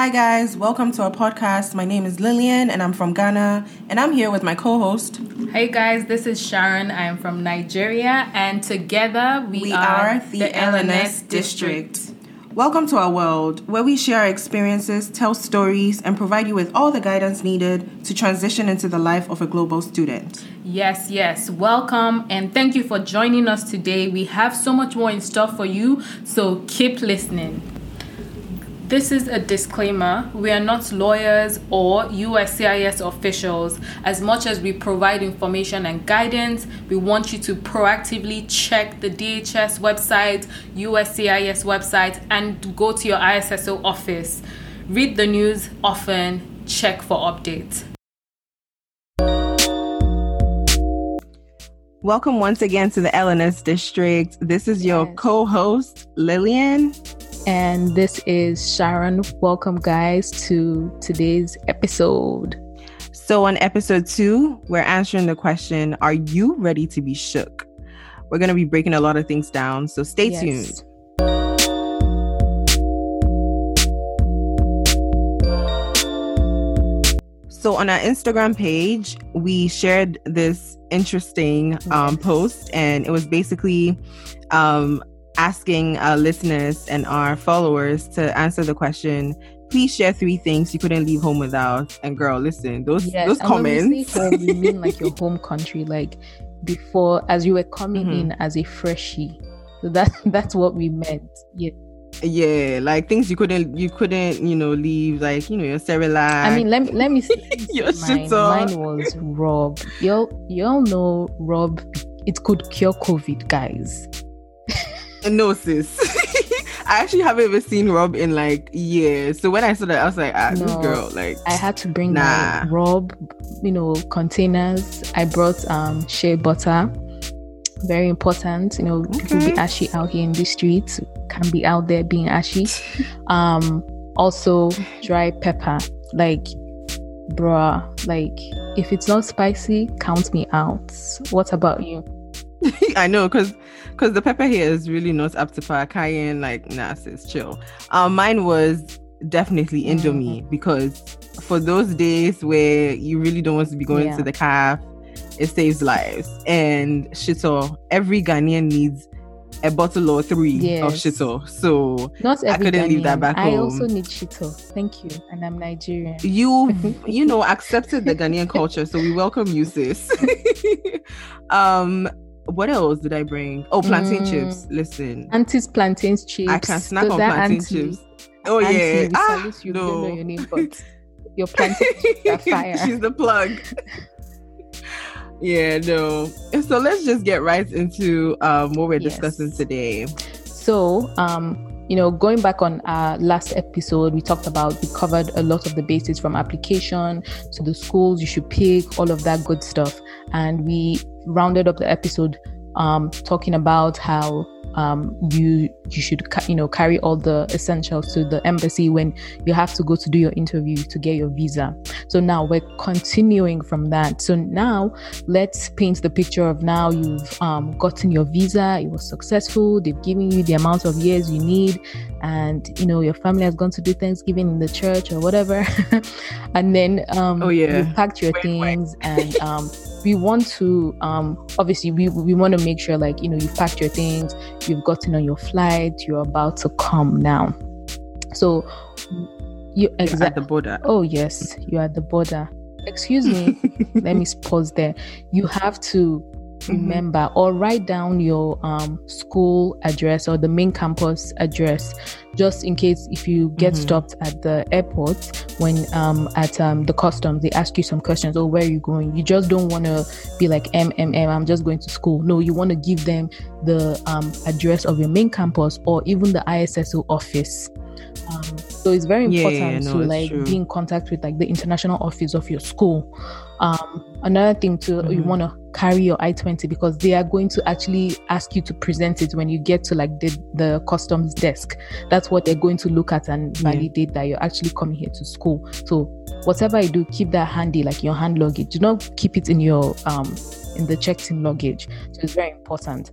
Hi, guys. Welcome to our podcast. My name is Lillian and I'm from Ghana. And I'm here with my co host. Hey, guys. This is Sharon. I am from Nigeria. And together we, We are, are the LNS District. Welcome to our world, where we share our experiences, tell stories, and provide you with all the guidance needed to transition into the life of a global student. Yes, yes. Welcome and thank you for joining us today. We have so much more in store for you, so keep listening. This is a disclaimer. We are not lawyers or USCIS officials. As much as we provide information and guidance, we want you to proactively check the DHS website, USCIS website, and go to your ISSO office. Read the news often, check for updates. Welcome once again to the LNS District. This is your Yes. co host, Lillian. And this is Sharon. Welcome, guys, to today's episode. So, on episode two, we're answering the question Are you ready to be shook? We're going to be breaking a lot of things down, so stay Yes. tuned. So on our Instagram page, we shared this interesting um, post, and it was basically um, asking our listeners and our followers to answer the question. Please share three things you couldn't leave home without. And girl, listen, those those and when we comments. say home, we mean like your home country, like before, as you were coming Mhm. in as a freshie. So that that's what we meant. Yeah. yeah, like things you couldn't you couldn't you know leave, like you know your Cerelac. I mean, let me let me see. Your mine. Mine was Robb. Y'all y'all know Robb. It could cure COVID, guys. No sis. I actually haven't even seen Robb in like years. So when I saw that, I was like, ah, this girl, like I had to bring Nah. my Robb, you know, containers. I brought um shea butter. Very important. You know, people be ashy out here in the streets. Can be out there being ashy. um also dry pepper. Like bruh, like if it's not spicy, count me out. What about you? I know, cause, cause the pepper here is really not up to par. Cayenne, like, nah, sis, chill. Um, mine was definitely Mm. Indomie because for those days where you really don't want to be going Yeah. to the calf, it saves lives. And shito, every Ghanaian needs a bottle or three of Yes. shito. So Not every couldn't leave that back I home. also need shito. Thank you. And I'm Nigerian. you you know accepted the Ghanaian culture, so we welcome you, sis. um, what else did I bring? Oh, plantain Mm. chips. Listen, Auntie's plantain chips. I can snack So on plantain auntie- chips. Oh auntie, yeah, ah, you. No. don't know your name, but your plantain chips are fire. She's the plug. yeah, no. So let's just get right into um what we're Yes. discussing today. So, um, you know, going back on our last episode, we talked about we covered a lot of the basics from application to the schools you should pick, all of that good stuff, and we rounded up the episode um, talking about how um, you you should you know carry all the essentials to the embassy when you have to go to do your interview to get your visa. So now we're continuing from that. So now let's paint the picture of now you've um, gotten your visa it was successful they've given you the amount of years you need and you know your family has gone to do thanksgiving in the church or whatever and then um Oh, yeah. you've packed your Wait, wait. things and um we want to um obviously we, we want to make sure like you know you've packed your things you've gotten on your flight you're about to come now so you You're at the border. Oh, yes, you're at the border. Excuse me, let me pause there. You have to Mm-hmm. remember or write down your um, school address or the main campus address just in case if you get Mhm. stopped at the airport when um, at um, the customs they ask you some questions oh where are you going you just don't want to be like mmm i'm just going to school no you want to give them the um, address of your main campus or even the isso office um, so it's very Yeah, important no, to like true. be in contact with like the international office of your school um, another thing too you Mhm. want to carry your I-20 because they are going to actually ask you to present it when you get to like the, the customs desk. That's what they're going to look at and Yeah. validate that you're actually coming here to school. So whatever you do keep that handy like your hand luggage. Do not keep it in your um in the checked in luggage. So it's very important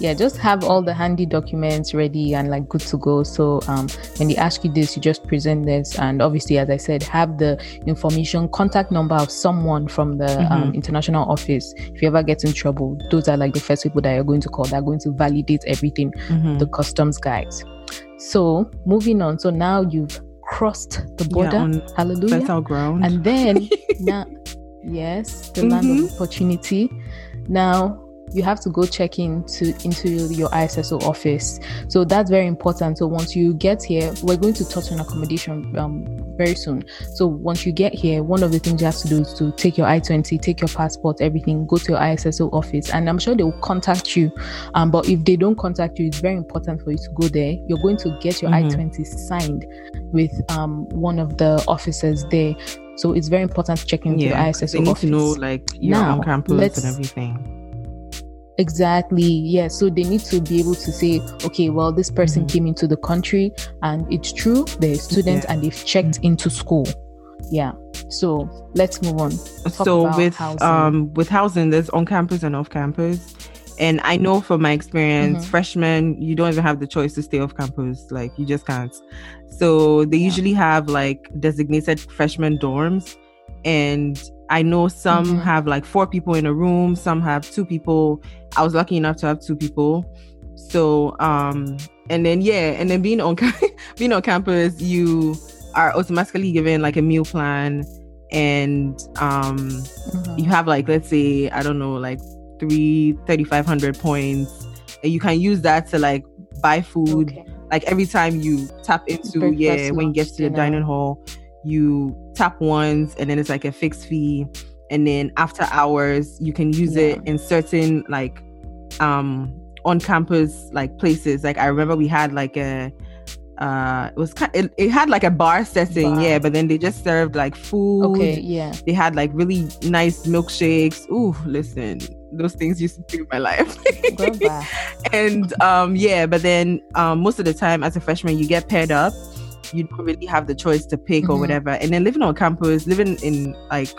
yeah, just have all the handy documents ready and like good to go. So um, when they ask you this, you just present this, and obviously, as I said, have the information, contact number of someone from the um, mm-hmm. um, international office. If you ever get in trouble, those are like the first people that you're going to call. They're going to validate everything, mm-hmm. the customs guys. So moving on. So now you've crossed the border. Yeah, Hallelujah. Fertile ground. And then now, yes, the mm-hmm. land of mm-hmm. opportunity. Now you have to go check into into your ISSO office. So that's very important. So once you get here, we're going to touch on accommodation um, very soon. So once you get here, one of the things you have to do is to take your I-20, take your passport, everything, go to your ISSO office, and I'm sure they will contact you. Um, but if they don't contact you, it's very important for you to go there. You're going to get your mm-hmm. I-20 signed with um, one of the officers there. So it's very important to check into yeah, the ISSO they need office. to know like your now, on campus and everything Exactly. Yeah. So they need to be able to say, okay, well, this person mm-hmm. came into the country and it's true, they're students yeah. and they've checked mm-hmm. into school. Yeah. So let's move on. Talk so with housing. um with housing, there's on campus and off campus. And I know from my experience, mm-hmm. freshmen, you don't even have the choice to stay off campus. Like you just can't. So they yeah. usually have like designated freshman dorms and I know some mm-hmm. have like four people in a room, some have two people. I was lucky enough to have two people. So um and then yeah, and then being on being on campus, you are automatically given like a meal plan and um mm-hmm. you have like let's say I don't know like three thirty five hundred points and you can use that to like buy food okay. like every time you tap into Breakfast yeah when you get to the dining hall you tap once and then it's like a fixed fee. And then after hours you can use yeah. it in certain like um on campus like places. Like i remember we had like a uh it was kind it, it had like a bar setting bar. yeah but then they just served like food. Okay yeah. They had like really nice milkshakes. Ooh, listen those things used to save my life. And um yeah but then um most of the time as a freshman you get paired up you don't really have the choice to pick mm-hmm. or whatever. And then living on campus, living in like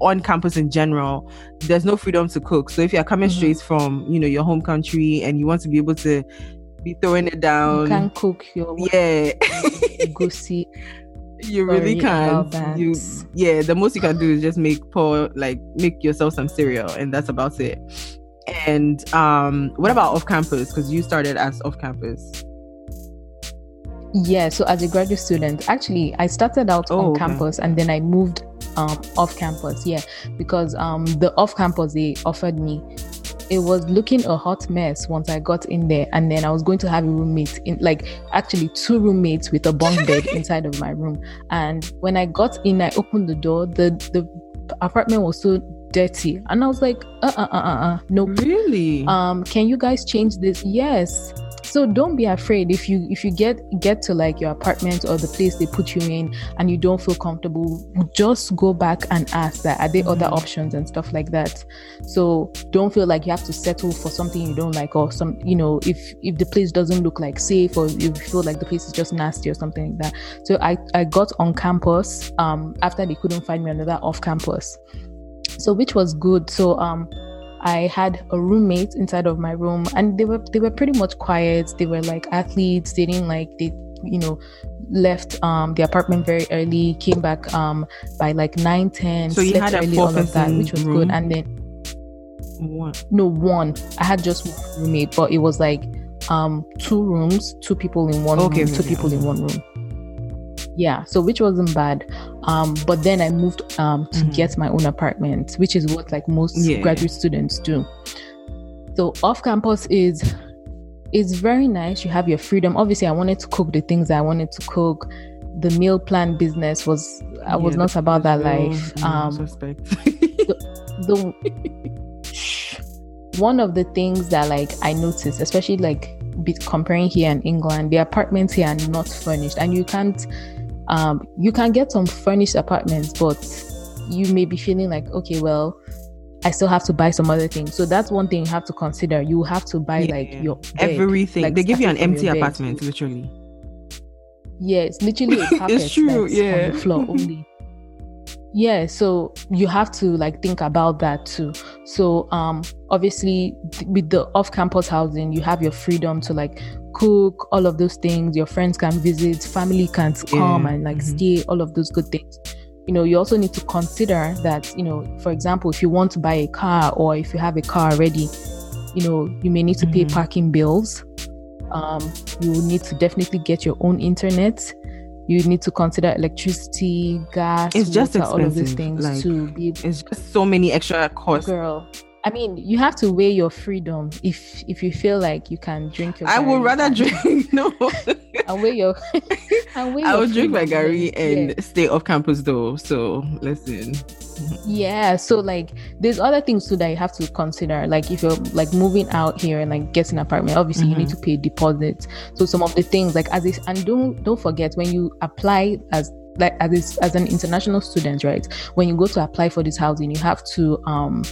on campus in general, there's no freedom to cook. So if you're coming mm-hmm. straight from, you know, your home country and you want to be able to be throwing it down, you can cook your yeah, goosey. You really can't. You yeah, the most you can do is just make pour like make yourself some cereal, and that's about it. And um, what about off campus? Because you started as off campus. Yeah, so as a graduate student, actually, I started out oh, on okay. campus and then I moved um, off campus. Yeah, because um, the off campus they offered me, it was looking a hot mess once I got in there, and then I was going to have a roommate in, like actually two roommates with a bunk bed inside of my room. And when I got in, I opened the door. the The apartment was so dirty, and I was like, uh, uh, uh, uh, uh no, really. Um, can you guys change this? Yes so don't be afraid. If you if you get get to like your apartment or the place they put you in and you don't feel comfortable just go back and ask that. Are there mm-hmm. other options and stuff like that? So don't feel like you have to settle for something you don't like or some you know if if the place doesn't look like safe or you feel like the place is just nasty or something like that. So i i got on campus um after they couldn't find me another off campus. So which was good. So um I had a roommate inside of my room and they were they were pretty much quiet. They were like athletes. They didn't like they you know left um the apartment very early, came back um by like 9 10 so you had a early, all of that, which was room? good. And then one. No, one. I had just one roommate, but it was like um two rooms, two people in one okay, room, two people in one room yeah so which wasn't bad. Um but then i moved um to mm-hmm. get my own apartment which is what like most yeah. graduate students do. So off campus is is very nice. You have your freedom. Obviously i wanted to cook the things i wanted to cook. The meal plan business was i yeah, was not about that life. Um the, the one of the things that like i noticed especially like comparing here in england the apartments here are not furnished and you can't um, you can get some furnished apartments, but you may be feeling like, okay, well, I still have to buy some other things. So that's one thing you have to consider. You have to buy yeah, like your bed, everything. Like they give you an empty apartment, literally. Yeah, it's literally a it's true. yeah, on the floor only. Yeah so you have to like think about that too so um obviously with the off-campus housing you have your freedom to like cook all of those things your friends can visit family can come yeah. and like mm-hmm. stay all of those good things you know you also need to consider that you know for example if you want to buy a car or if you have a car already you know you may need to mm-hmm. pay parking bills um, you need to definitely get your own internet you need to consider electricity, gas, it's just water, all of these things like, to be. It's just so many extra costs. Girl, I mean, you have to weigh your freedom. If if you feel like you can drink your, I would rather drink no. and weigh your. and weigh I will drink my gari and yeah. stay off campus though. So listen. Yeah, so like there's other things too that you have to consider. Like if you're like moving out here and like getting an apartment, obviously mm-hmm. you need mm-hmm. to pay deposits. So some of the things like as this and don't don't forget when you apply as like as as an international student, right? When you go to apply for this housing, you have to um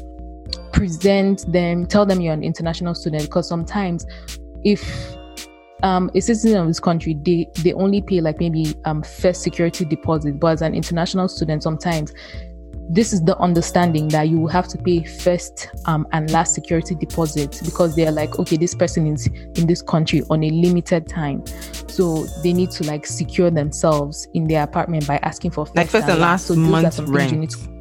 present them, tell them you're an international student because sometimes if um, a citizen of this country, they they only pay like maybe um first security deposit, but as an international student, sometimes this is the understanding that you will have to pay first um, and last security deposit because they're like okay this person is in this country on a limited time so they need to like secure themselves in their apartment by asking for first like first and, and last. So month's rent to...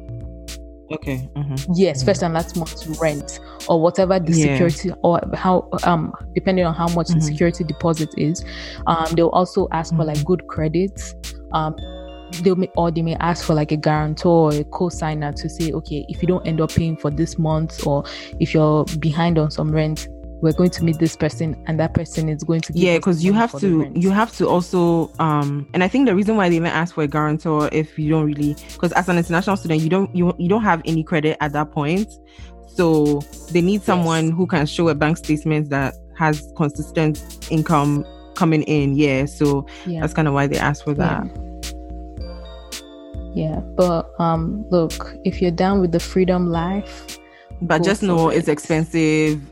okay mm-hmm. yes first and last month's rent or whatever the yeah. security or how um depending on how much mm-hmm. the security deposit is um they'll also ask mm-hmm. for like good credits um they may or they may ask for like a guarantor or a co-signer to say okay if you don't end up paying for this month or if you're behind on some rent we're going to meet this person and that person is going to yeah because you have to you have to also um and i think the reason why they even ask for a guarantor if you don't really because as an international student you don't you, you don't have any credit at that point so they need someone yes. who can show a bank statement that has consistent income coming in yeah so yeah. that's kind of why they ask for that yeah. Yeah, but um, look, if you're down with the freedom life, but just know it. it's expensive.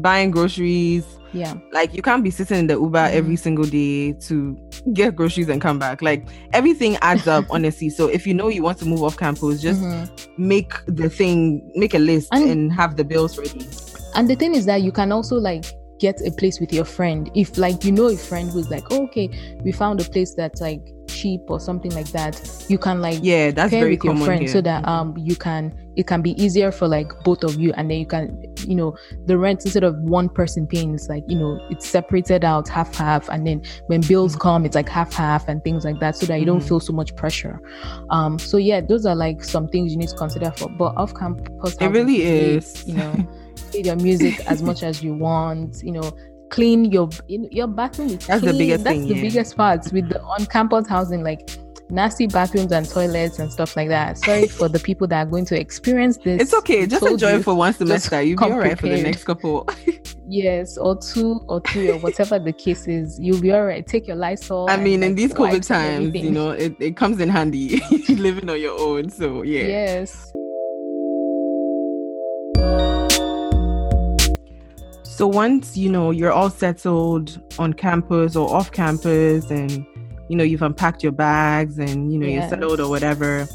Buying groceries, yeah, like you can't be sitting in the Uber mm-hmm. every single day to get groceries and come back. Like everything adds up, honestly. So if you know you want to move off campus, just mm-hmm. make the thing, make a list, and, and have the bills ready. And the thing is that you can also like get a place with your friend if like you know a friend who's like oh, okay we found a place that's like cheap or something like that you can like yeah that's pair very with your friend here. so that um you can it can be easier for like both of you and then you can you know the rent instead of one person paying is like you know it's separated out half half and then when bills mm-hmm. come it's like half half and things like that so that you mm-hmm. don't feel so much pressure um so yeah those are like some things you need to consider for but off campus it really is you know play your music as much as you want you know clean your your bathroom is that's clean. the biggest that's thing, the yeah. biggest part with the on campus housing like nasty bathrooms and toilets and stuff like that. Sorry for the people that are going to experience this. It's okay. Just enjoy it for one semester. You'll be all right for the next couple. Yes or two or three or whatever the case is. You'll be all right. Take your lysol i mean in these covid times you know it, it comes in handy. Living on your own so yeah. Yes. So once you know you're all settled on campus or off campus, and you know you've unpacked your bags and you know yes. you're settled or whatever,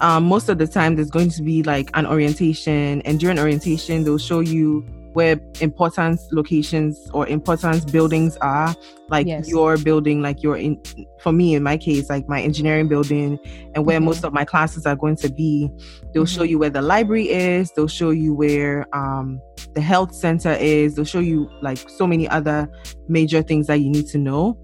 um, most of the time there's going to be like an orientation, and during orientation they'll show you where important locations or important buildings are like yes. your building like your in for me in my case like my engineering building and where mm-hmm. most of my classes are going to be they'll mm-hmm. show you where the library is they'll show you where um the health center is. They'll show you like so many other major things that you need to know.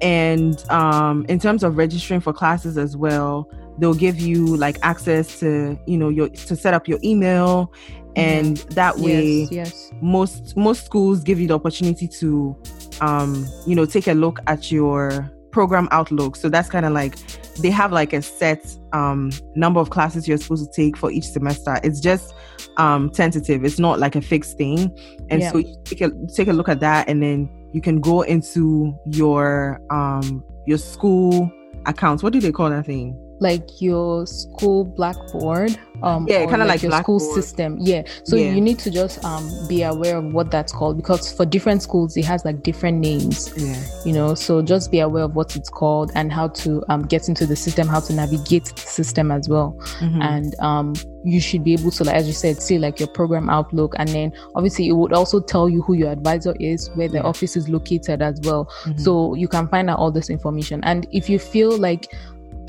And um, in terms of registering for classes as well, they'll give you like access to you know your to set up your email and mm-hmm. that way yes, yes. most most schools give you the opportunity to um you know take a look at your program outlook so that's kind of like they have like a set um, number of classes you're supposed to take for each semester. It's just um, tentative. It's not like a fixed thing. And yeah. so you take a take a look at that, and then you can go into your um, your school accounts. What do they call that thing? Like your school blackboard um yeah kind of like, like, your school system yeah so Yeah. you need to just um be aware of what that's called because for different schools it has like different names yeah you know so just be aware of what it's called and how to um, get into the system how to navigate the system as well Mhm. and um, you should be able to like as you said see like your program outlook and then obviously it would also tell you who your advisor is where the Yeah. office is located as well Mhm. so you can find out all this information and if you feel like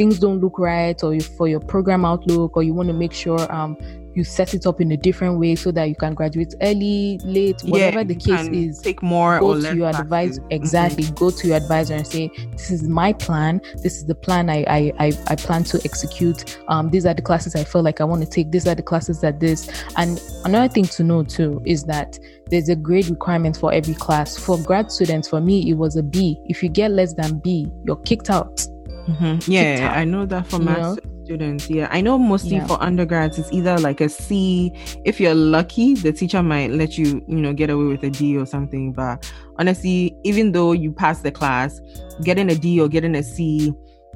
things don't look right or you, for your program outlook or you want to make sure um you set it up in a different way so that you can graduate early late whatever yeah, the case is take more go or to less your advisor Mhm. exactly go to your advisor and say this is my plan. This is the plan i i i, I plan to execute. Um these are the classes i feel like i want to take. These are the classes that this. And another thing to know too is that there's a grade requirement for every class. For grad students for me it was a b. If you get less than b you're kicked out Mhm. Yeah, TikTok, I know that for you master students. Yeah, I know mostly Yeah. for undergrads, it's either like a C. If you're lucky, the teacher might let you, you know, get away with a D or something. But honestly, even though you pass the class, getting a D or getting a C,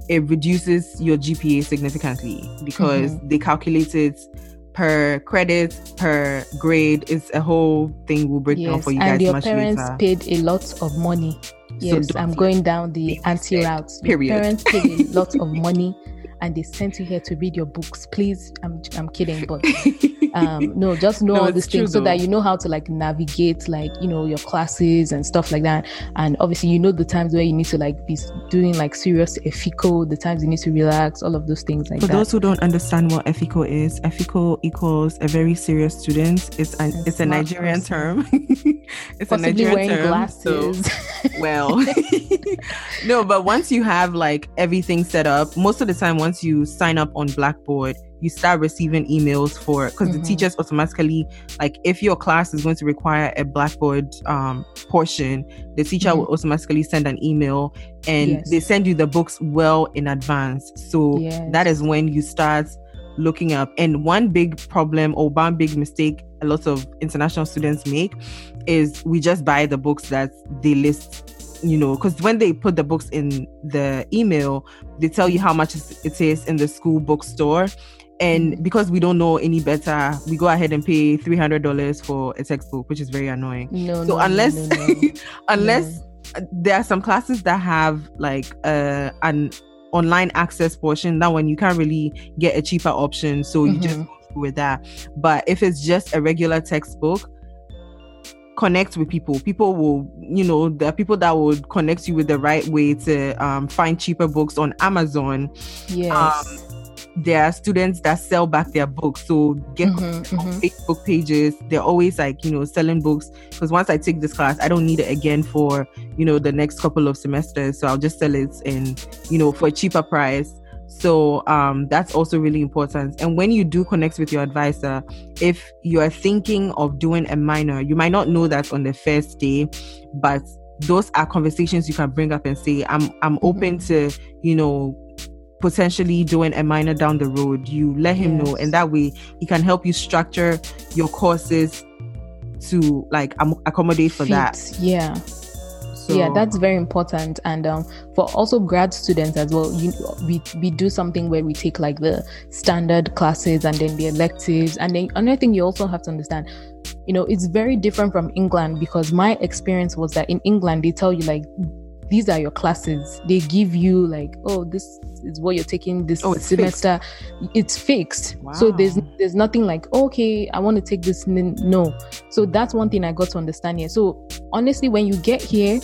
it reduces your GPA significantly because Mm-hmm. they calculate it per credit per grade. It's a whole thing. We'll break down for you and guys your parents later. paid a lot of money yes don't i'm going down the anti route. Period. parents paid a lot of money and they sent you here to read your books please i'm i'm kidding but um no just know No, all these things so that you know how to like navigate like you know your classes and stuff like that and obviously you know the times where you need to like be doing like serious efiko the times you need to relax all of those things like For that those who don't understand what efiko is, efiko equals a very serious student. It's an, A it's a Nigerian person. term. it's a Nigerian wearing term. so- glasses well, no, but once you have like everything set up, most of the time, once you sign up on Blackboard, you start receiving emails for because the Mhm. teachers automatically like if your class is going to require a Blackboard um portion, the teacher Mhm. will automatically send an email and Yes. they send you the books well in advance. So Yes. that is when you start looking up. And one big problem or one big mistake a lot of international students make is we just buy the books that they list you know because when they put the books in the email they tell you how much it is in the school bookstore. And because we don't know any better we go ahead and pay $300 for a textbook which is very annoying. No so no, unless no, no. unless there are some classes that have like uh, an online access portion that one you can't really get a cheaper option. So you just Mhm. go with that. But if it's just a regular textbook connect with people people will you know there are people that would connect you with the right way to um, find cheaper books on amazon yes um, there are students that sell back their books so get Mhm, on mhm. Facebook pages. They're always like, you know, selling books because once I take this class, I don't need it again for, you know, the next couple of semesters. So I'll just sell it and, you know, for a cheaper price. So um, that's also really important. And when you do connect with your advisor, if you are thinking of doing a minor, you might not know that on the first day, but those are conversations you can bring up and say, I'm I'm open to, you know, potentially doing a minor down the road. You let him know, and that way he can help you structure your courses to like accommodate for that. Yeah So, yeah that's very important. And um, for also grad students as well you, we, we do something where we take like the standard classes and then the electives. And then another thing you also have to understand you know it's very different from england because my experience was that in england they tell you like these are your classes. They give you like oh this is what you're taking this Oh, it's fixed. semester. It's fixed. So there's there's nothing like oh, okay i want to take this no. So that's one thing i got to understand here. So honestly when you get here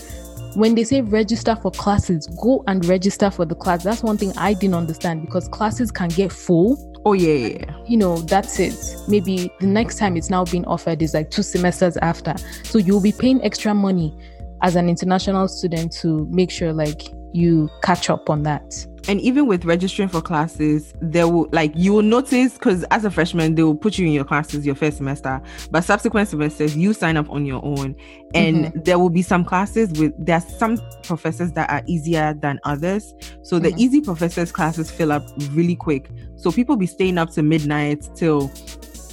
when they say register for classes go and register for the class. That's one thing i didn't understand because classes can get full. Oh yeah, yeah, yeah. you know that's it. Maybe the next time it's now being offered is like two semesters after. So you'll be paying extra money as an international student to make sure like you catch up on that. And even with registering for classes there will like you will notice because as a freshman they will put you in your classes your first semester but subsequent semesters you sign up on your own. And there will be some classes with there's some professors that are easier than others. So the Mhm. easy professors classes fill up really quick. So people be staying up to midnight till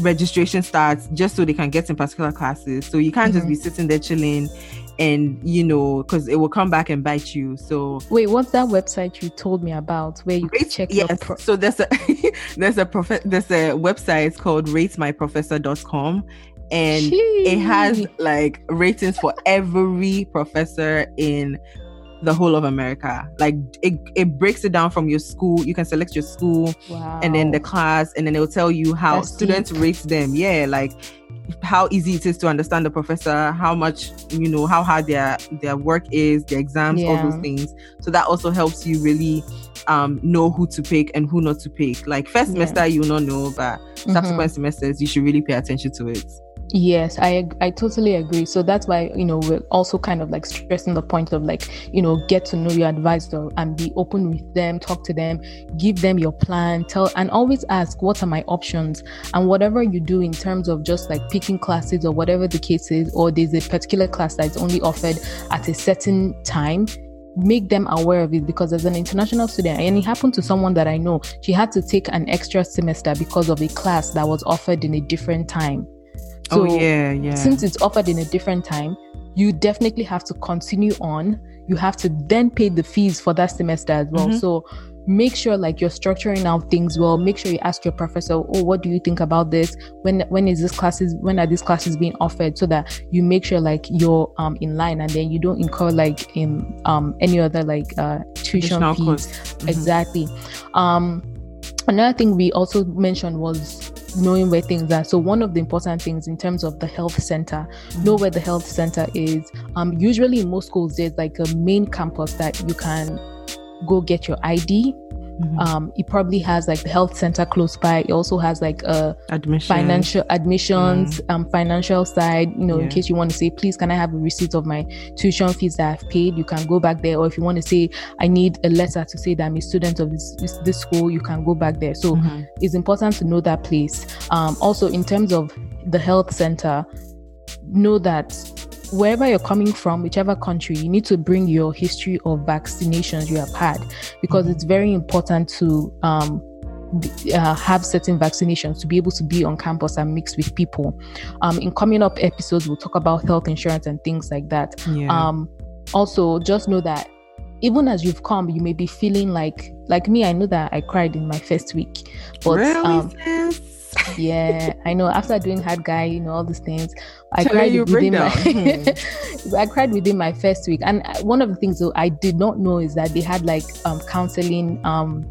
registration starts just so they can get in particular classes. So you can't just Mhm. be sitting there chilling and you know because it will come back and bite you. So wait what's that website you told me about where you rate, check yes. pro- so there's a there's a prof- there's a website called ratemyprofessor.com and Jeez. it has like ratings for every professor in the whole of America. Like it, it breaks it down from your school. You can select your school wow. and then the class, and then it will tell you how That's students deep. rate them. Yeah, like how easy it is to understand the professor, how much you know, how hard their their work is, their exams, yeah. all those things. So that also helps you really um know who to pick and who not to pick. Like first yeah. semester you will not know, but mm-hmm. subsequent semesters you should really pay attention to it. Yes, I I totally agree. So that's why you know we're also kind of like stressing the point of like you know get to know your advisor and be open with them, talk to them, give them your plan, tell and always ask what are my options? And whatever you do in terms of just like picking classes or whatever the case is, or there's a particular class that's only offered at a certain time make them aware of it. Because as an international student and it happened to someone that i know she had to take an extra semester because of a class that was offered in a different time so oh, yeah, yeah. Since it's offered in a different time, you definitely have to continue on. You have to then pay the fees for that semester as well. Mm-hmm. So make sure like you're structuring out things well. Make sure you ask your professor, oh, what do you think about this? When when is this classes when are these classes being offered? So that you make sure like you're um in line and then you don't incur like in um any other like uh tuition Additional fees. Mm-hmm. Exactly. Um another thing we also mentioned was knowing where things are. So one of the important things in terms of the health center, know where the health center is. Um, usually in most schools, there's like a main campus that you can go get your ID Mm-hmm. Um, it probably has like the health center close by. It also has like a Admission. financial admissions, mm. um, financial side. You know, yeah. in case you want to say, please, can I have a receipt of my tuition fees that I've paid? You can go back there. Or if you want to say, I need a letter to say that I'm a student of this this, this school, you can go back there. So mm-hmm. it's important to know that place. Um, also, in terms of the health center, know that wherever you're coming from, whichever country, you need to bring your history of vaccinations you have had because mm-hmm. it's very important to um, uh, have certain vaccinations to be able to be on campus and mix with people. Um, in coming up episodes, we'll talk about health insurance and things like that. Yeah. Um, also, just know that even as you've come, you may be feeling like, like me. I know that I cried in my first week, but really, um, yeah, I know. After doing hard guy, you know all these things, I cried within my. Hmm. I cried within my first week, and uh, one of the things though I did not know is that they had like um counseling um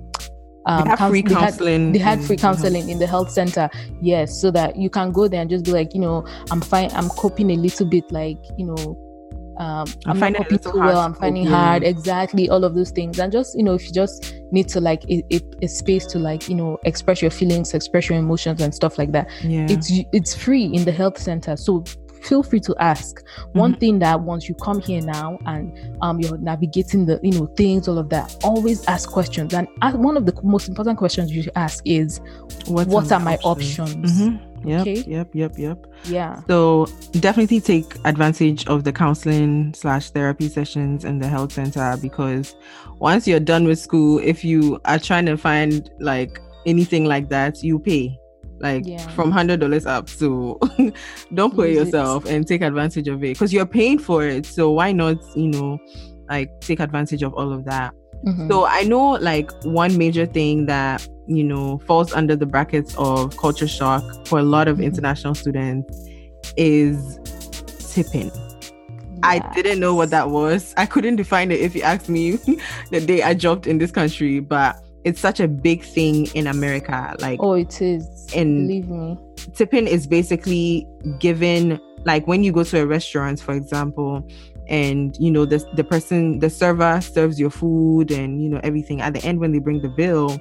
um, they have free counseling. They had, they had free counseling in the health center. Yes, so that you can go there and just be like, you know, I'm fine. I'm coping a little bit, like, you know, um, I'm, I'm finding not too well. I'm finding hard. Exactly, all of those things, and just you know, if you just need to like a, a, a, space to like you know express your feelings, express your emotions, and stuff like that. Yeah. It's it's free in the health center, so feel free to ask. Mm-hmm. One thing that once you come here now and um you're navigating the you know things, all of that, always ask questions. And one of the most important questions you should ask is, What's what are my options? options? Mm-hmm. Yep, okay. yep, yep, yep. Yeah. So definitely take advantage of the counseling slash therapy sessions in the health center because once you're done with school, if you are trying to find like anything like that, you pay like yeah. from hundred dollars up. So don't put yourself it. and take advantage of it because you're paying for it. So why not, you know, like take advantage of all of that? Mm-hmm. So I know like one major thing that you know falls under the brackets of culture shock for a lot of international students is tipping. I didn't know what that was. I couldn't define it if you asked me the day I jumped in this country, but it's such a big thing in America. Like oh, it is. And believe me, tipping is basically given like when you go to a restaurant, for example, and you know the the person the server serves your food and you know everything. At the end, when they bring the bill,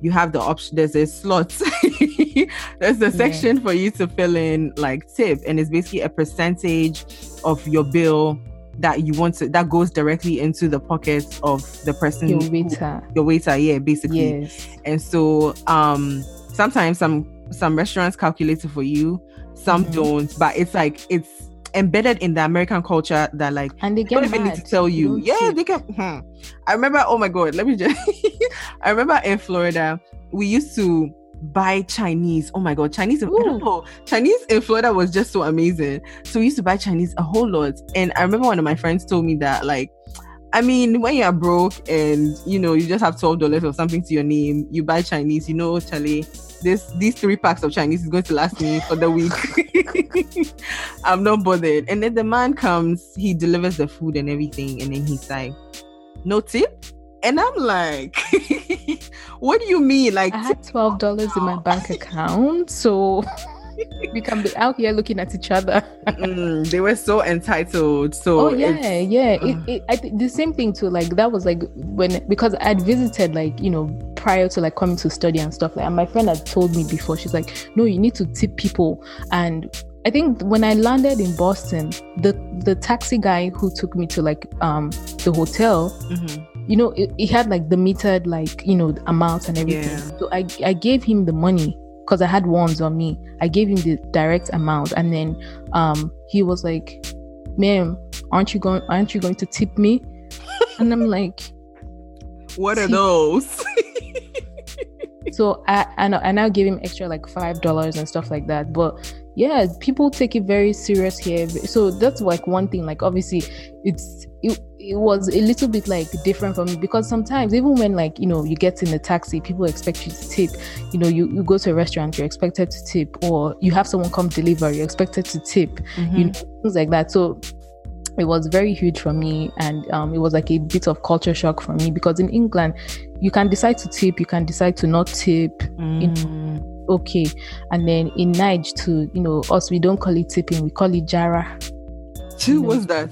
you have the option. There's a slot. there's a section yeah. for you to fill in like tip, and it's basically a percentage of your bill that you want to that goes directly into the pockets of the person your waiter your waiter yeah basically yes. and so um sometimes some some restaurants calculate it for you some mm-hmm. don't but it's like it's embedded in the American culture that like and they don't even need to tell you. yeah, tip. they can. Hmm. I remember. Oh my god, let me just. I remember in Florida, we used to buy Chinese. Oh my god, Chinese! Ooh. I don't know. Chinese in Florida was just so amazing. So we used to buy Chinese a whole lot. And I remember one of my friends told me that like I mean, when you're broke and you know you just have twelve dollars or something to your name, you buy Chinese. You know, Charlie, this these three packs of Chinese is going to last me for the week. I'm not bothered. And then the man comes, he delivers the food and everything, and then he's like, "No tip." And I'm like, "What do you mean?" Like, I had twelve dollars in my bank account, so we can be out here looking at each other. mm, they were so entitled. So oh yeah, yeah. Uh, it, it, I th- the same thing too. Like that was like when because I'd visited like you know prior to like coming to study and stuff like. And my friend had told me before. She's like, no, you need to tip people and. I think when I landed in Boston, the the taxi guy who took me to like um the hotel, mm-hmm. you know, he had like the metered like you know amount and everything. Yeah. So I I gave him the money because I had ones on me. I gave him the direct amount, and then um, he was like, "Ma'am, aren't you going? Aren't you going to tip me?" and I'm like, "What are those?" so I, I I now give him extra like five dollars and stuff like that. But yeah, people take it very serious here. So that's like one thing. Like obviously, it's it, it was a little bit like different from me because sometimes even when like you know you get in a taxi people expect you to tip you know you, you go to a restaurant you're expected to tip or you have someone come deliver you're expected to tip mm-hmm. you know things like that. So it was very huge for me and um, it was like a bit of culture shock for me because in england you can decide to tip you can decide to not tip mm. okay. And then in Nige too you know us we don't call it tipping we call it jara. Who was that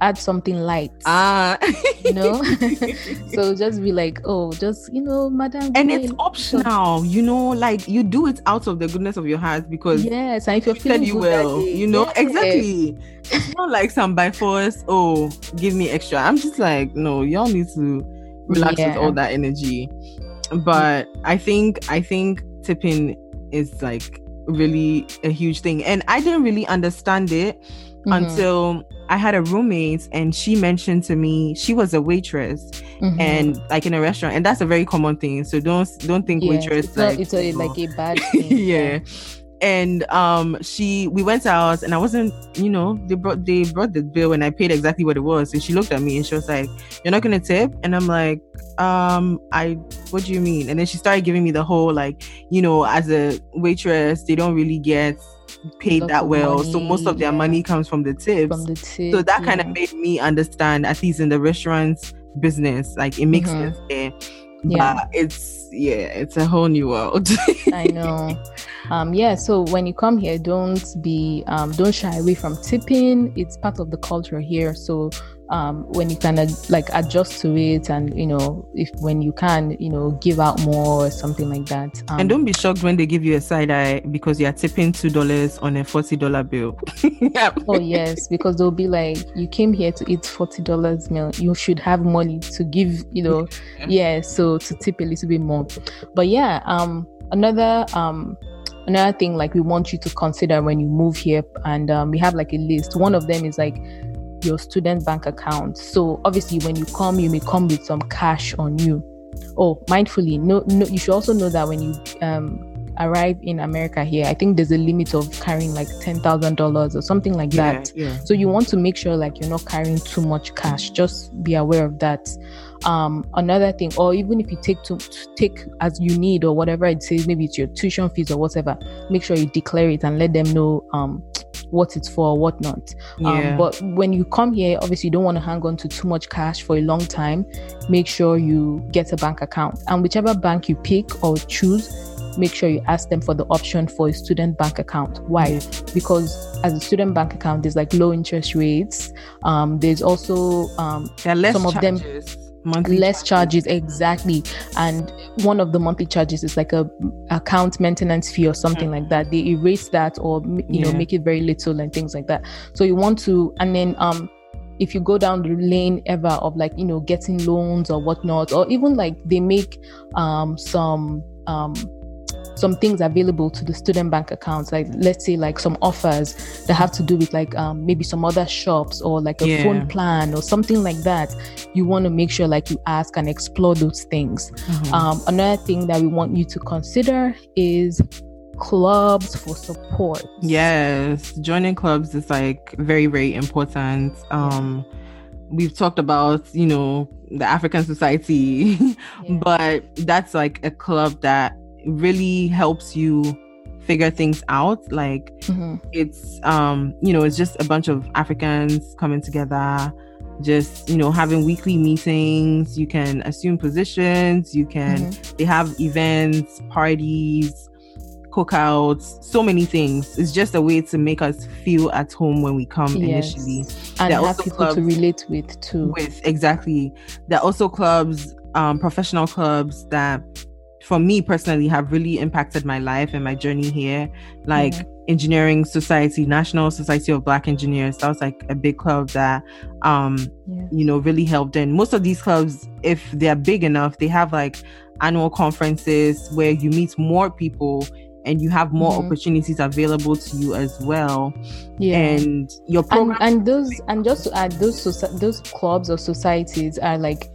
add something light. Ah, you know. so just be like, oh, just you know, madam. And it's optional, you know, like you do it out of the goodness of your heart because yes, and if you're feeling you well, you know, yeah. exactly. It's not like some by force. Oh, give me extra. I'm just like, no, y'all need to relax yeah. with all that energy. But I think I think tipping is like really a huge thing, and I didn't really understand it mm-hmm. until I had a roommate and she mentioned to me she was a waitress mm-hmm. and like in a restaurant and that's a very common thing. So don't don't think yes, waitress it's like it's a, like a bad thing. yeah. And um she we went out and I wasn't, you know, they brought they brought the bill and I paid exactly what it was. And she looked at me and she was like, You're not gonna tip? And I'm like, um, I what do you mean? And then she started giving me the whole like, you know, as a waitress, they don't really get paid that well. Money, so most of their yeah. money comes from the tips. From the tips. So that yeah. kind of made me understand, at least in the restaurants business, like it makes mm-hmm. sense there. Yeah. But it's yeah, it's a whole new world. I know. Um, yeah, so when you come here, don't be um, don't shy away from tipping. It's part of the culture here. So um, when you of like adjust to it and you know if when you can you know give out more or something like that um, and don't be shocked when they give you a side eye because you're tipping two dollars on a forty dollar bill. Oh yes because they'll be like you came here to eat forty dollars meal. You should have money to give you know? Yeah. yeah so to tip a little bit more. But yeah um another um another thing like we want you to consider when you move here and um, we have like a list. One of them is like your student bank account. So obviously, when you come, you may come with some cash on you. Oh, mindfully, no, no. You should also know that when you um, arrive in America here, I think there's a limit of carrying like ten thousand dollars or something like yeah, that. Yeah. So you want to make sure like you're not carrying too much cash. Just be aware of that. Um, another thing, or even if you take to take as you need or whatever it says, maybe it's your tuition fees or whatever. Make sure you declare it and let them know um what it's for, what not. Um, yeah. Um, but when you come here, obviously you don't want to hang on to too much cash for a long time. Make sure you get a bank account, and whichever bank you pick or choose, make sure you ask them for the option for a student bank account. Why? Because as a student bank account, there's like low interest rates. Um, there's also um, some charges. of them monthly less charges. charges. exactly and one of the monthly charges is like a account maintenance fee or something mm-hmm. like that they erase that or you yeah. know make it very little and things like that so you want to and then um if you go down the lane ever of like you know getting loans or whatnot or even like they make um some um some things available to the student bank accounts like let's say like some offers that have to do with like um, maybe some other shops or like a yeah. phone plan or something like that you want to make sure like you ask and explore those things mm-hmm. um, another thing that we want you to consider is clubs for support yes joining clubs is like very very important um we've talked about you know the african society yeah. but that's like a club that really helps you figure things out. Like mm-hmm. it's um you know it's just a bunch of africans coming together just you know having weekly meetings. You can assume positions. You can mm-hmm. they have events parties cookouts so many things. It's just a way to make us feel at home when we come yes. initially. And there have people to relate with too. with exactly. There are also clubs um, professional clubs that for me personally have really impacted my life and my journey here like mm-hmm. engineering society national society of black engineers that was like a big club that um yeah. you know really helped and most of these clubs if they're big enough they have like annual conferences where you meet more people and you have more mm-hmm. opportunities available to you as well yeah and your program and, and those and just to add those those clubs or societies are like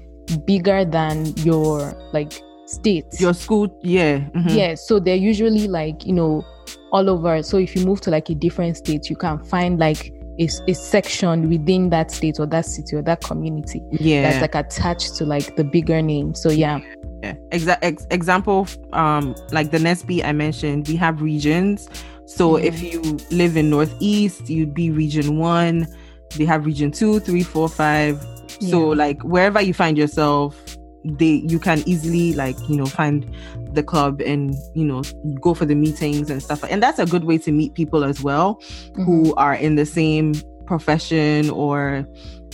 bigger than your like states. Your school, yeah. Mm-hmm. Yeah. So they're usually like, you know, all over. So if you move to like a different state, you can find like a, a section within that state or that city or that community. Yeah. That's like attached to like the bigger name. So yeah. Yeah. Exa- ex- example, um, like the NSB I mentioned, we have regions. So mm-hmm. if you live in Northeast, you'd be region one. They have region two, three, four, five. So like wherever you find yourself, they you can easily like you know find the club and you know go for the meetings and stuff and that's a good way to meet people as well mm-hmm. who are in the same profession or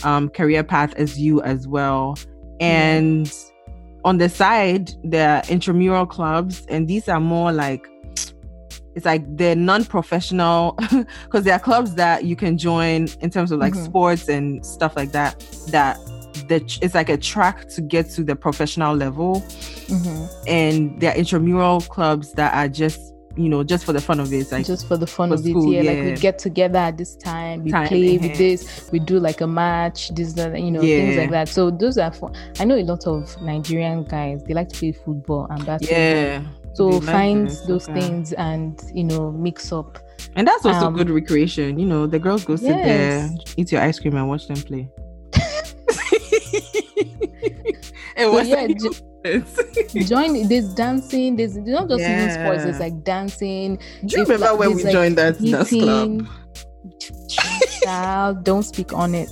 um, career path as you as well and on the side there are intramural clubs and these are more like it's like they're non-professional because there are clubs that you can join in terms of like mm-hmm. sports and stuff like that that the it's like a track to get to the professional level. Mm-hmm. and there are intramural clubs that are just you know just for the fun of it. Like just for the fun for of school, it yeah, yeah, like we get together at this time we time, play with this we do like a match this that you know yeah. things like that. So those are fun. I know a lot of nigerian guys they like to play football and basketball. Yeah so find those okay. things and you know mix up. And that's also um, good recreation you know the girls go sit yes. there eat your ice cream and watch them play and so, yeah, jo- join there's dancing there's not just yeah. even sports there's like dancing. Do you remember when we like joined that dance club? child don't speak on it.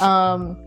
Um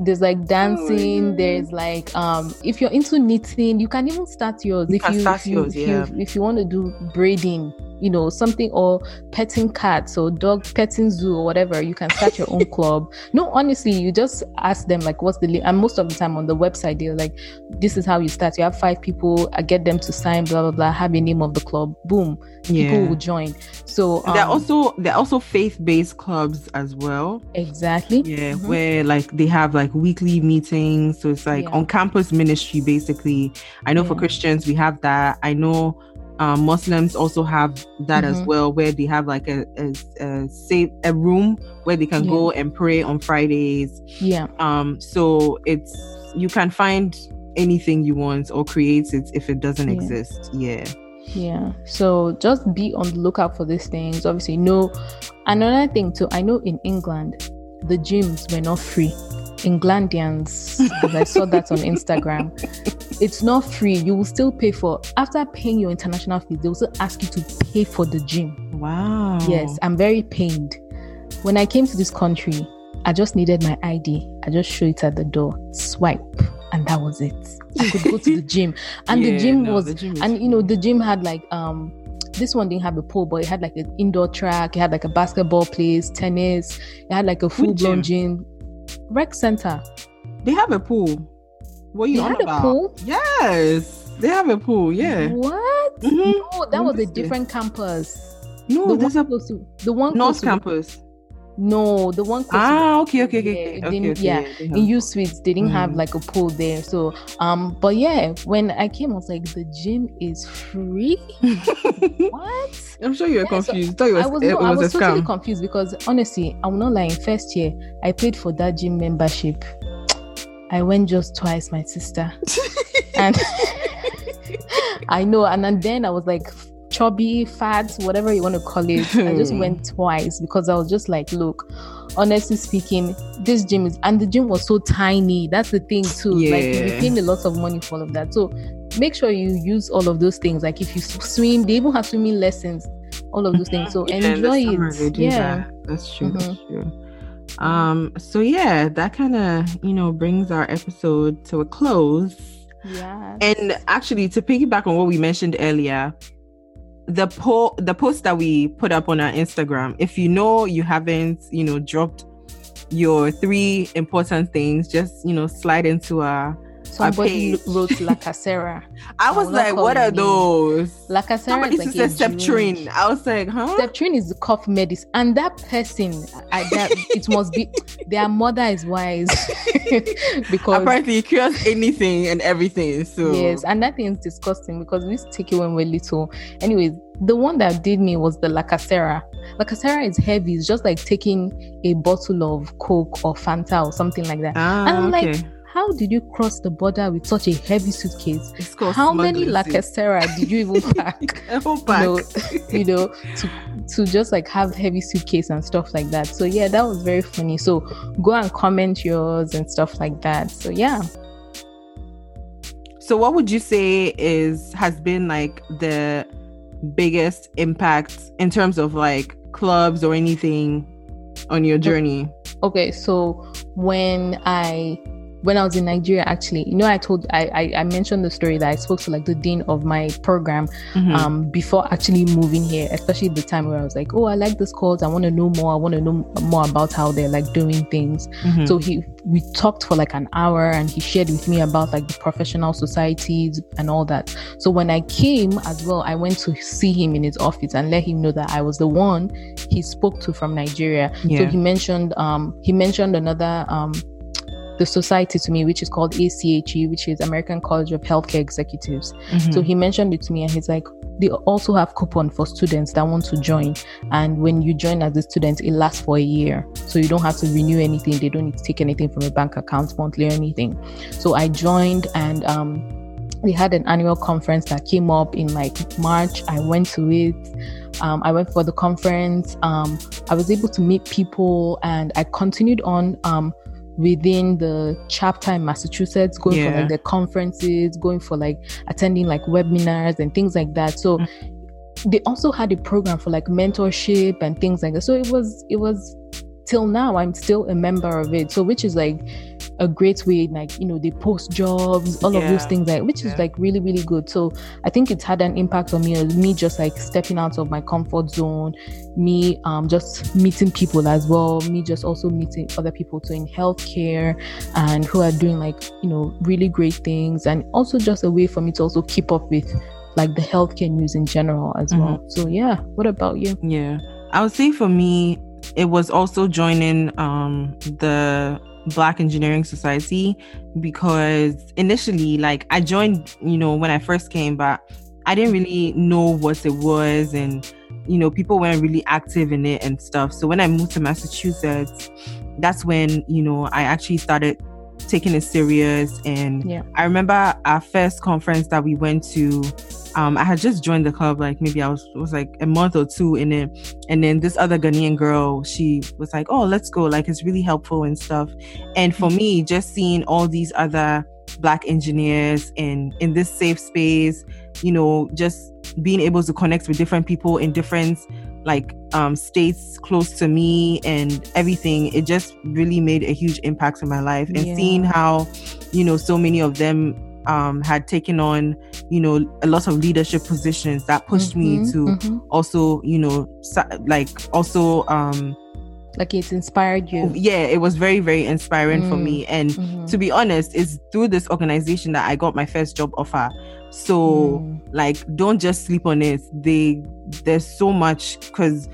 there's like dancing oh, there's like um if you're into knitting you can even start yours. You if, you, if, you, yours, if yeah. you if you want to do braiding you know something or petting cats or dog petting zoo or whatever you can start your own club no honestly you just ask them like what's the link and most of the time on the website they're like this is how you start you have five people i get them to sign blah blah blah have a name of the club boom yeah. people will join so um, they're also they're also faith-based clubs as well exactly yeah mm-hmm. where like they have like weekly meetings so it's like yeah. on campus ministry basically i know yeah. for christians we have that i know um, Muslims also have that mm-hmm. as well, where they have like a, a, a safe a room where they can yeah. go and pray on Fridays. Yeah. Um. So it's you can find anything you want or create it if it doesn't yeah. exist. Yeah. Yeah. So just be on the lookout for these things. Obviously, no. Another thing too. I know in England, the gyms were not free. Englandians, I saw that on Instagram. It's not free. You will still pay for after paying your international fees, they will still ask you to pay for the gym. Wow. Yes, I'm very pained. When I came to this country, I just needed my ID. I just show it at the door, swipe, and that was it. I could go to the gym. And yeah, the gym no, was the gym and you know, the gym had like um this one didn't have a pool, but it had like an indoor track, it had like a basketball place, tennis, it had like a full blown gym? gym rec center. They have a pool. What are you they on about? pool? Yes, they have a pool. Yeah. What? Mm-hmm. No, that was a different campus. No, the there's one a, close to the one North campus. No, the one ah okay okay okay, yeah, okay, okay, yeah, yeah in U Suites they didn't mm. have like a pool there. So um, but yeah, when I came, I was like, the gym is free. what? I'm sure you were yeah, confused. So was, I was, no, was, I was totally confused because honestly, I'm not lying. First year, I paid for that gym membership. I went just twice, my sister, and I know, and then I was like chubby, fat, whatever you want to call it. I just went twice because I was just like, look, honestly speaking, this gym is, and the gym was so tiny. That's the thing too. Yeah. Like you're paying a lot of money for all of that. So make sure you use all of those things. Like if you swim, they even have swimming lessons, all of those things. So yeah, enjoy it. Yeah, that. that's true. Mm-hmm. That's true. Um, so yeah, that kind of you know brings our episode to a close. Yeah. And actually, to piggyback on what we mentioned earlier, the po the post that we put up on our Instagram, if you know you haven't, you know, dropped your three important things, just you know, slide into our Somebody wrote La Casera. I was like, what are those? La Casera Somebody is like said Septrin. I was like, huh? Septrin is the cough medicine. And that person, I, that, it must be, their mother is wise. because apparently it cures anything and everything. So Yes, and that thing is disgusting because we used to take it when we are little. Anyways, the one that did me was the La Casera. La Casera is heavy. It's just like taking a bottle of Coke or Fanta or something like that. Ah, and I'm okay. like, how did you cross the border with such a heavy suitcase? How many La did you even pack? you, know, you know, to to just like have heavy suitcase and stuff like that. So yeah, that was very funny. So go and comment yours and stuff like that. So yeah. So what would you say is has been like the biggest impact in terms of like clubs or anything on your journey? Okay, so when I when I was in Nigeria, actually, you know, I told I, I, I mentioned the story that I spoke to like the dean of my program mm-hmm. um before actually moving here, especially the time where I was like, oh, I like this course, I want to know more, I want to know more about how they're like doing things. Mm-hmm. So he we talked for like an hour and he shared with me about like the professional societies and all that. So when I came as well, I went to see him in his office and let him know that I was the one he spoke to from Nigeria. Yeah. So he mentioned um he mentioned another um the society to me, which is called ACHE, which is American College of Healthcare Executives. Mm-hmm. So he mentioned it to me and he's like, they also have coupon for students that want to join. And when you join as a student, it lasts for a year. So you don't have to renew anything. They don't need to take anything from a bank account monthly or anything. So I joined and um we had an annual conference that came up in like March. I went to it. Um, I went for the conference. Um, I was able to meet people and I continued on um, within the chapter in Massachusetts, going yeah. for like the conferences, going for like attending like webinars and things like that. So mm-hmm. they also had a program for like mentorship and things like that. So it was it was till now I'm still a member of it. So which is like a great way like you know they post jobs all yeah. of those things like which yeah. is like really really good so i think it's had an impact on me me just like stepping out of my comfort zone me um just meeting people as well me just also meeting other people too in healthcare and who are doing like you know really great things and also just a way for me to also keep up with like the healthcare news in general as mm-hmm. well so yeah what about you yeah i would say for me it was also joining um the Black Engineering Society because initially, like, I joined, you know, when I first came, but I didn't really know what it was, and you know, people weren't really active in it and stuff. So when I moved to Massachusetts, that's when you know I actually started taking it serious. And yeah. I remember our first conference that we went to um, I had just joined the club, like maybe I was was like a month or two in it, and then this other Ghanaian girl, she was like, "Oh, let's go! Like it's really helpful and stuff." And for me, just seeing all these other black engineers and in this safe space, you know, just being able to connect with different people in different like um, states close to me and everything it just really made a huge impact on my life and yeah. seeing how you know so many of them um, had taken on, you know, a lot of leadership positions that pushed mm-hmm, me to mm-hmm. also, you know, like also, um, like it's inspired you. Yeah, it was very, very inspiring mm-hmm. for me. Mm, and mm-hmm. to be honest, it's through this organization that I got my first job offer. So, mm. like, don't just sleep on it. They, there's so much because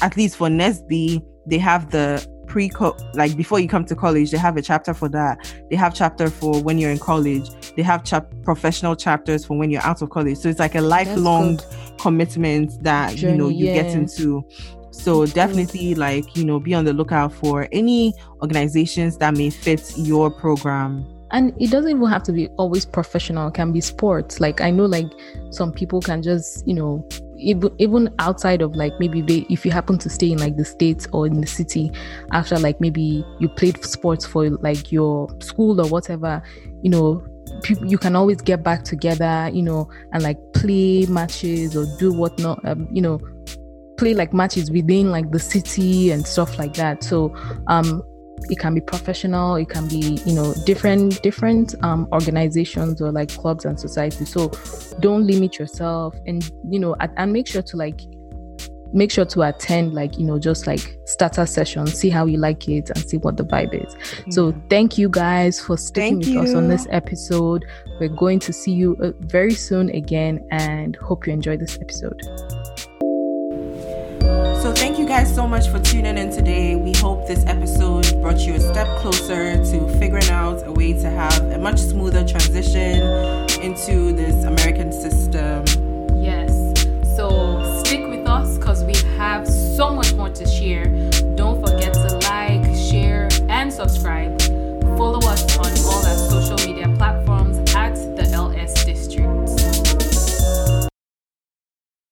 at least for NSBE, they have the pre like before you come to college they have a chapter for that. They have chapter for when you're in college. They have chap- professional chapters for when you're out of college. So it's like a lifelong commitment that Journey, you know you yes. get into. so definitely like you know be on the lookout for any organizations that may fit your program. And it doesn't even have to be always professional. It can be sports. Like i know like some people can just you know even outside of like maybe they if you happen to stay in like the states or in the city after like maybe you played sports for like your school or whatever you know you can always get back together you know and like play matches or do whatnot um, you know play like matches within like the city and stuff like that. So um it can be professional it can be you know different different um, organizations or like clubs and societies so don't limit yourself and you know and make sure to like make sure to attend like you know just like starter sessions see how you like it and see what the vibe is mm-hmm. so thank you guys for sticking thank with you. us on this episode we're going to see you uh, very soon again and hope you enjoy this episode so, thank you guys so much for tuning in today. We hope this episode brought you a step closer to figuring out a way to have a much smoother transition into this American system. Yes. So, stick with us because we have so much more to share. Don't forget to like, share, and subscribe